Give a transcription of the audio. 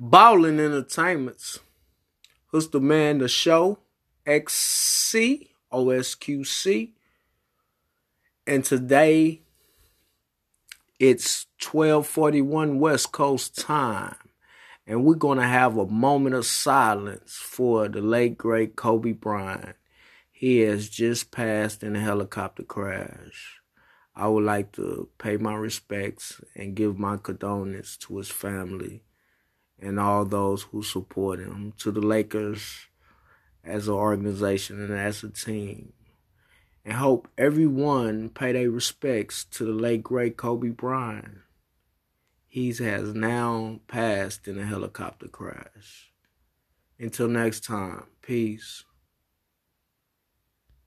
Ballin Entertainments. Who's the man, the show? XC, OSQC. And today it's 1241 West Coast time. And we're going to have a moment of silence for the late, great Kobe Bryant. He has just passed in a helicopter crash. I would like to pay my respects and give my condolences to his family and all those who support him, to the Lakers as an organization and as a team. And hope everyone pay their respects to the late great Kobe Bryant. He has now passed in a helicopter crash. Until next time, peace.